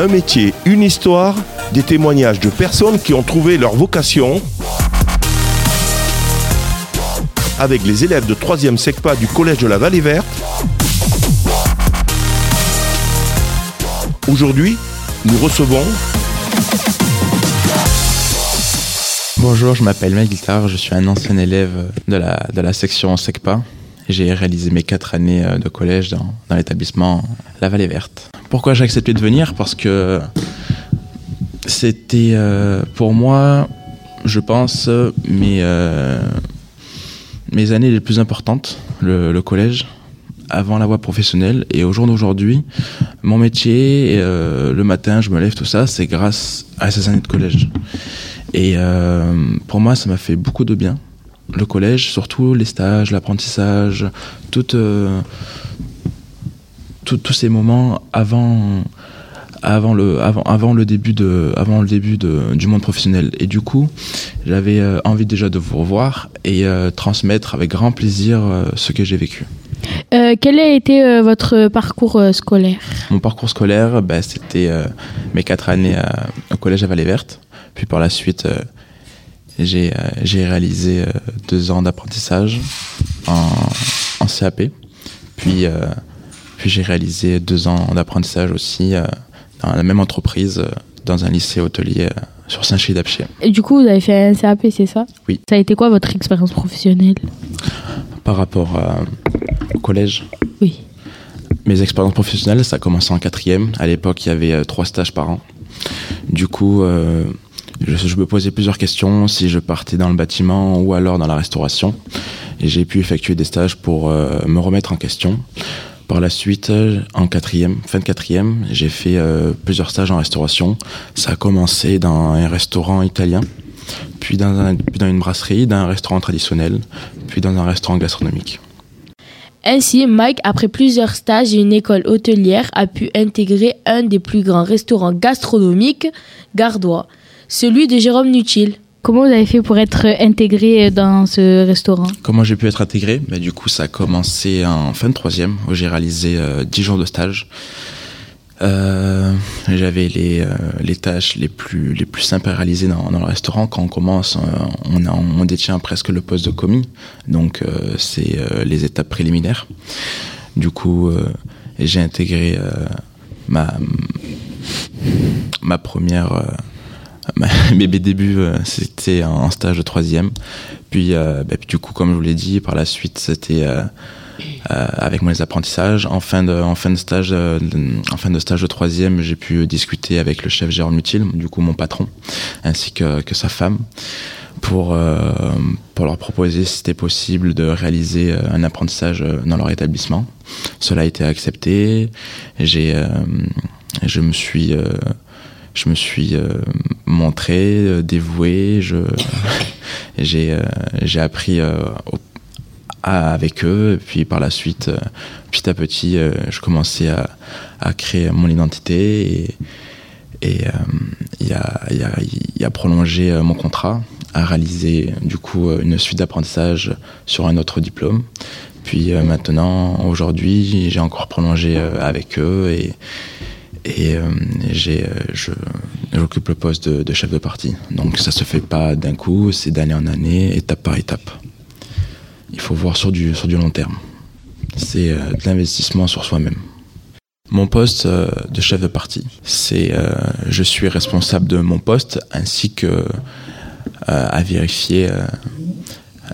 Un métier, une histoire, des témoignages de personnes qui ont trouvé leur vocation avec les élèves de 3e SECPA du Collège de la Vallée Verte. Aujourd'hui, nous recevons Bonjour, je m'appelle Mel Guitar, je suis un ancien élève de la, de la section SECPA. J'ai réalisé mes quatre années de collège dans, dans l'établissement La Vallée Verte. Pourquoi j'ai accepté de venir? Parce que c'était euh, pour moi, je pense, mes, euh, mes années les plus importantes, le, collège, avant la voie professionnelle. Et au jour d'aujourd'hui, mon métier, euh, le matin, je me lève, tout ça, c'est grâce à ces années de collège. Et euh, pour moi, ça m'a fait beaucoup de bien. Le collège, surtout les stages, l'apprentissage, tout, euh, tous ces moments avant, avant, le, avant, avant le début, de, avant le début de, du monde professionnel. Et du coup, j'avais euh, envie déjà de vous revoir et euh, transmettre avec grand plaisir euh, ce que j'ai vécu. Quel a été votre parcours scolaire? Mon parcours scolaire, bah, c'était mes quatre années au collège à Vallée Verte. Puis par la suite, j'ai réalisé deux ans d'apprentissage en, en, CAP. Puis, puis j'ai réalisé deux ans d'apprentissage aussi dans la même entreprise, dans un lycée hôtelier sur Saint-Chély-d'Apcher. Et du coup, vous avez fait un CAP, c'est ça? Oui. Ça a été quoi votre expérience professionnelle? Par rapport au collège? Oui. Mes expériences professionnelles, ça a commencé en quatrième. À l'époque, il y avait euh, trois stages par an. Du coup, euh, je, me posais plusieurs questions si je partais dans le bâtiment ou alors dans la restauration. Et j'ai pu effectuer des stages pour euh, me remettre en question. Par la suite, en quatrième, fin de quatrième, j'ai fait euh, plusieurs stages en restauration. Ça a commencé dans un restaurant italien, puis dans, puis dans une brasserie, dans un restaurant traditionnel, puis dans un restaurant gastronomique. Ainsi, Mike, après plusieurs stages et une école hôtelière, a pu intégrer un des plus grands restaurants gastronomiques gardois, celui de Jérôme Nutil. Comment vous avez fait pour être intégré dans ce restaurant? Comment j'ai pu être intégré? Bah, Du coup, ça a commencé en fin de troisième, où j'ai réalisé euh, 10 jours de stage. Euh, J'avais les, euh, les tâches les plus, les plus simples à réaliser dans, dans le restaurant. Quand on commence, on, a, on détient presque le poste de commis, donc euh, c'est les étapes préliminaires. Du coup, j'ai intégré ma, ma première mes débuts, euh, c'était en stage de troisième. Puis, euh, bah, puis, du coup, comme je vous l'ai dit, par la suite, c'était euh, avec mes apprentissages. En fin de, stage, en fin de stage de troisième, j'ai pu discuter avec le chef Jérôme Mutil, du coup mon patron, ainsi que, sa femme, pour leur proposer si c'était possible de réaliser un apprentissage dans leur établissement. Cela a été accepté. J'ai, je me suis je me suis montré euh, dévoué j'ai euh, j'ai appris à, avec eux. Et puis par la suite petit à petit je commençais à, à créer mon identité. Et et il a, y, a, a prolongé mon contrat à réaliser du coup une suite d'apprentissage sur un autre diplôme. Puis maintenant aujourd'hui j'ai encore prolongé avec eux. Et et euh, j'ai, je, j'occupe le poste de, chef de parti. Donc ça se fait pas d'un coup, c'est d'année en année, étape par étape. Il faut voir sur du, sur du long terme. C'est euh, de l'investissement sur soi-même. Mon poste euh, de chef de parti, c'est euh, je suis responsable de mon poste ainsi que à vérifier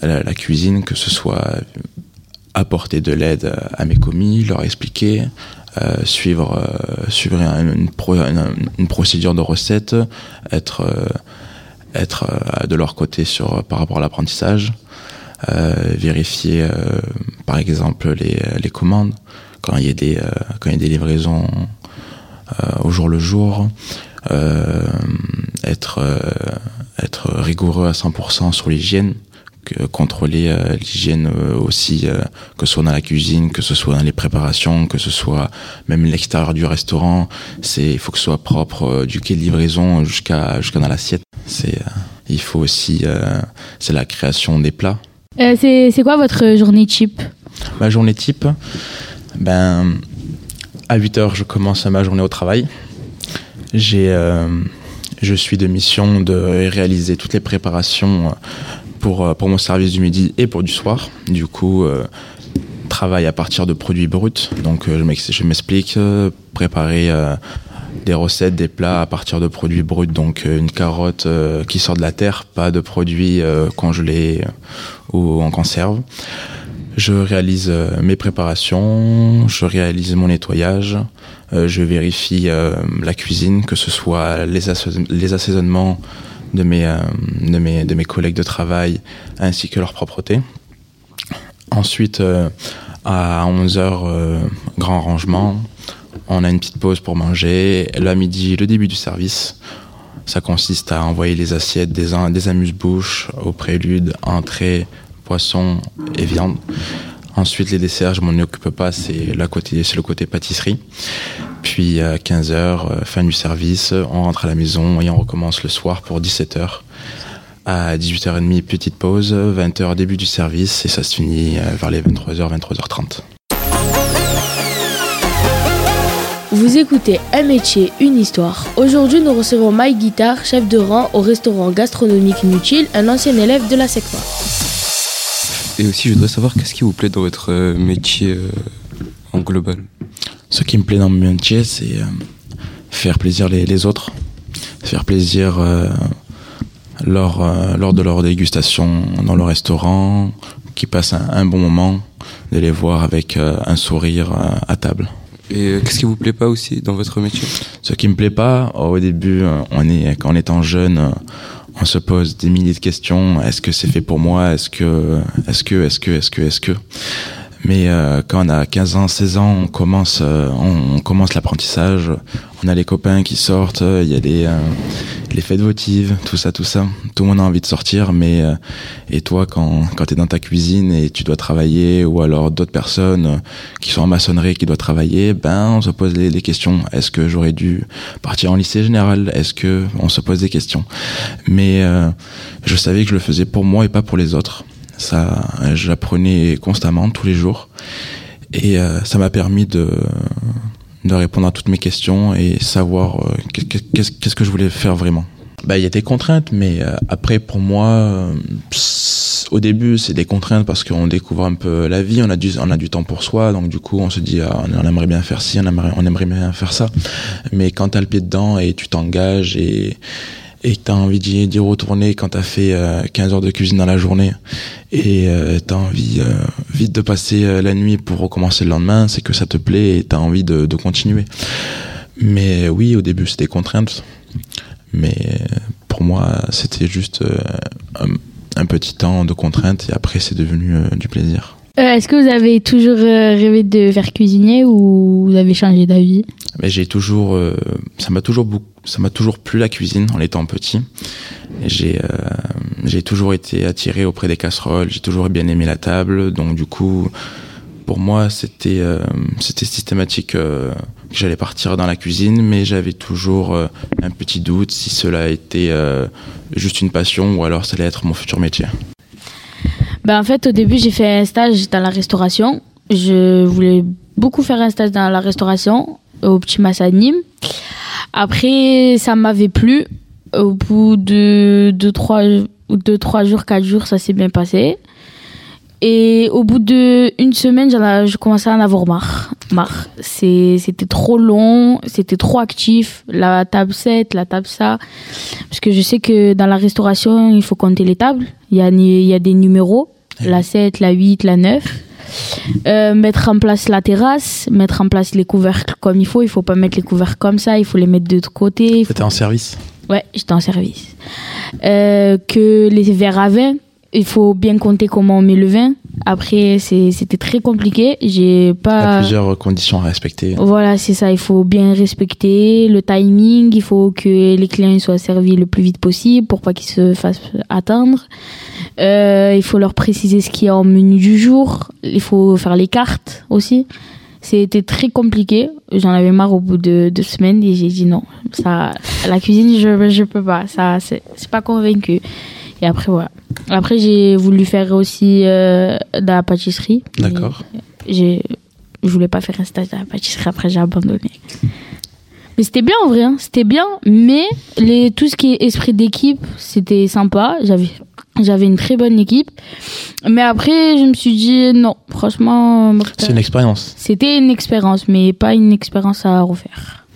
la, cuisine, que ce soit apporter de l'aide à mes commis, leur expliquer, euh, suivre, euh, suivre une, une, une, procédure de recette, être, euh, être de leur côté sur, par rapport à l'apprentissage, vérifier par exemple les, les commandes quand il y a des, quand il y a des livraisons au jour le jour, être, être rigoureux à 100% sur l'hygiène contrôler euh, l'hygiène euh, aussi, euh, que ce soit dans la cuisine, que ce soit dans les préparations, que ce soit même l'extérieur du restaurant. C'est, il faut que ce soit propre du quai de livraison jusqu'à jusqu'à dans l'assiette. C'est, il faut aussi, c'est la création des plats. Euh, c'est, c'est quoi votre journée type? Ma journée type, ben, à 8 heures, je commence ma journée au travail. J'ai, je suis de mission de réaliser toutes les préparations pour, pour mon service du midi et pour du soir. Du coup, travail à partir de produits bruts. Donc, je m'explique, préparer des recettes, des plats à partir de produits bruts, donc euh, une carotte euh, qui sort de la terre, pas de produits euh, congelés ou en conserve. Je réalise mes préparations, je réalise mon nettoyage, je vérifie la cuisine, que ce soit les, assaisonnements de mes, de, mes, de mes collègues de travail ainsi que leur propreté. Ensuite, à 11h, grand rangement, on a une petite pause pour manger. Le midi, le début du service. Ça consiste à envoyer les assiettes des, des amuse-bouches au prélude, entrée, poisson et viande. Ensuite, les desserts, je m'en occupe pas, c'est le côté pâtisserie. Puis à 15h, euh, fin du service, on rentre à la maison et on recommence le soir pour 17h. À 18h30, petite pause, 20h, début du service et ça se finit euh, vers les 23h, 23h30. Vous écoutez Un métier, une histoire. Aujourd'hui, nous recevons Mike Guitare, chef de rang au restaurant gastronomique Inutile, un ancien élève de la SECFA. Et aussi, je voudrais savoir qu'est-ce qui vous plaît dans votre euh, métier euh, en global? Ce qui me plaît dans mon métier, c'est euh, faire plaisir les, autres, faire plaisir lors, lors de leur dégustation dans le restaurant, qui passent un bon moment, de les voir avec un sourire à table. Et euh, qu'est-ce qui vous plaît pas aussi dans votre métier? Ce qui me plaît pas, au début, euh, on est, en étant jeune, euh, on se pose des milliers de questions. Est-ce que c'est fait pour moi? Est-ce que, est-ce que, est-ce que, est-ce que, est-ce que? Mais euh, quand on a 15 ans, 16 ans, on commence, euh, on, commence l'apprentissage. On a les copains qui sortent, il y a les, euh, les fêtes votives, tout ça, tout ça. Tout le monde a envie de sortir, mais et toi, quand, quand tu es dans ta cuisine et tu dois travailler, ou alors d'autres personnes qui sont en maçonnerie qui doivent travailler, ben on se pose les, les questions. Est-ce que j'aurais dû partir en lycée général? Est-ce que on se pose des questions Mais je savais que je le faisais pour moi et pas pour les autres. Ça, j'apprenais constamment, tous les jours. Et euh, ça m'a permis de, de répondre à toutes mes questions et savoir euh, qu'est-ce que je voulais faire vraiment. Bah, il y a des contraintes, mais euh, après, pour moi, au début, c'est des contraintes parce qu'on découvre un peu la vie, on a, du, on a du temps pour soi, donc du coup, on se dit, ah, on aimerait bien faire ci, on aimerait, on aimerait bien faire ça. Mais quand tu as le pied dedans et tu t'engages et, et que tu as envie d'y retourner quand tu as fait 15 euh, heures de cuisine dans la journée et euh, tu as envie euh, vite de passer la nuit pour recommencer le lendemain, c'est que ça te plaît et tu as envie de, continuer. Mais oui, au début, c'était contrainte. Mais pour moi, c'était juste un, petit temps de contrainte et après, c'est devenu du plaisir. Est-ce que vous avez toujours rêvé de faire cuisinier ou vous avez changé d'avis? Mais j'ai toujours, ça m'a toujours beaucoup ça m'a toujours plu la cuisine en étant petit. J'ai euh, j'ai toujours été attiré auprès des casseroles, j'ai toujours bien aimé la table, donc du coup pour moi c'était euh, c'était systématique euh, que j'allais partir dans la cuisine, mais j'avais toujours un petit doute si cela était juste une passion ou alors ça allait être mon futur métier. Ben en fait au début j'ai fait un stage dans la restauration. Je voulais beaucoup faire un stage dans la restauration au Petit Massa Nîmes. Après, ça m'avait plu. Au bout de 2 trois, deux, trois jours, 4 jours, ça s'est bien passé. Et au bout d'une semaine, je commençais à en avoir marre. marre. C'était trop long, c'était trop actif. La table 7, la table ça. Parce que je sais que dans la restauration, il faut compter les tables. Il y a, il y a des numéros. La 7, la 8, la 9. Euh, mettre en place la terrasse, mettre en place les couvercles comme il faut. Il faut pas mettre les couvercles comme ça, il faut les mettre de l'autre côté. C'était en service Ouais, j'étais en service. Euh, que les verres à vin, il faut bien compter comment on met le vin. Après, c'était très compliqué. J'ai pas. Il y a plusieurs conditions à respecter. Voilà, c'est ça. Il faut bien respecter le timing. Il faut que les clients soient servis le plus vite possible pour pas qu'ils se fassent attendre. Euh, il faut leur préciser ce qu'il y a en menu du jour. Il faut faire les cartes aussi. C'était très compliqué. J'en avais marre au bout de deux semaines et j'ai dit non. Ça, la cuisine, je, je peux pas. Ça, c'est pas convaincu. Et après, voilà. Après, j'ai voulu faire aussi euh, de la pâtisserie. D'accord. Je voulais pas faire un stage de la pâtisserie, après j'ai abandonné. Mais c'était bien en vrai, hein. c'était bien, mais les, tout ce qui est esprit d'équipe, c'était sympa. J'avais, j'avais une très bonne équipe. Mais après, je me suis dit non, franchement. C'est une expérience. C'était une expérience, mais pas une expérience à refaire.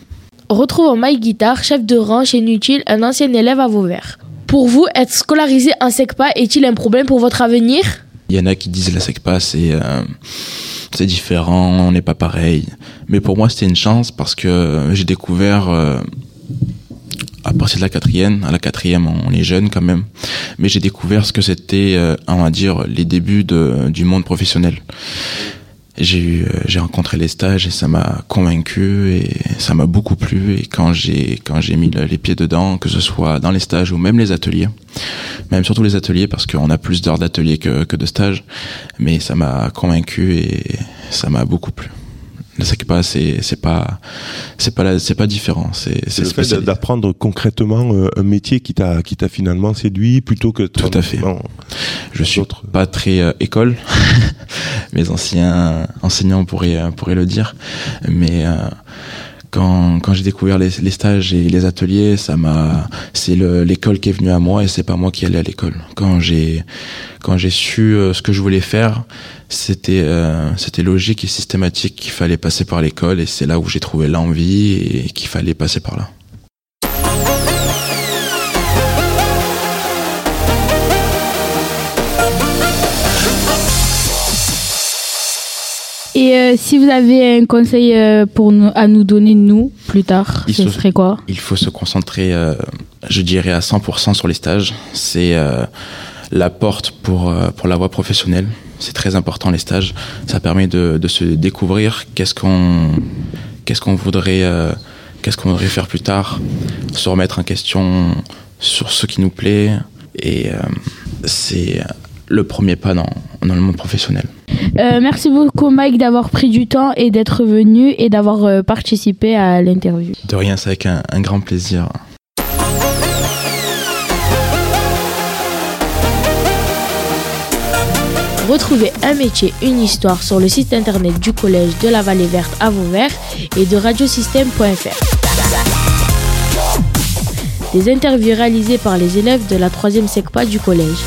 Retrouvons Mike Guitare, chef de rang chez Nutile, un ancien élève à Vauvert. Pour vous, être scolarisé en SECPA est-il un problème pour votre avenir? Il y en a qui disent la SECPA, c'est. Euh, différent, on n'est pas pareil. Mais pour moi, c'était une chance parce que j'ai découvert euh, à partir de la quatrième, à la quatrième, on est jeune quand même, mais j'ai découvert ce que c'était, euh, on va dire, les débuts du monde professionnel j'ai eu euh, j'ai rencontré les stages et ça m'a convaincu et ça m'a beaucoup plu. Et quand j'ai quand j'ai mis les pieds dedans que ce soit dans les stages ou même les ateliers même surtout les ateliers parce qu'on a plus d'heures d'ateliers que, que de stages mais ça m'a convaincu et ça m'a beaucoup plu le SECPA, c'est c'est pas c'est pas c'est pas différent. C'est c'est le fait d'apprendre concrètement euh, un métier qui t'a qui t'a finalement séduit plutôt que tout à fait. je suis pas très euh, école. Mes anciens enseignants pourraient euh, pourraient le dire, mais quand, quand j'ai découvert les, stages et les ateliers, ça m'a, c'est l'école qui est venue à moi et c'est pas moi qui allais à l'école. Quand j'ai, quand j'ai su ce que je voulais faire, c'était euh, c'était logique et systématique qu'il fallait passer par l'école et c'est là où j'ai trouvé l'envie et qu'il fallait passer par là. Et euh, si vous avez un conseil euh, pour nous, à nous donner, nous, plus tard, ce serait quoi? Il faut se concentrer, je dirais, à 100% sur les stages. C'est la porte pour, pour la voie professionnelle. C'est très important les stages. Ça permet de, de se découvrir qu'est-ce qu'on qu'est-ce qu'on voudrait euh, qu'est-ce qu'on voudrait faire plus tard, se remettre en question sur ce qui nous plaît et euh, c'est le premier pas dans, dans le monde professionnel. Euh, merci beaucoup Mike d'avoir pris du temps et d'être venu et d'avoir participé à l'interview. De rien, c'est avec un, un grand plaisir. Retrouvez un métier, une histoire sur le site internet du collège de la Vallée Verte à Vauvert et de radiosystème.fr. Des interviews réalisées par les élèves de la 3e SECPA du collège.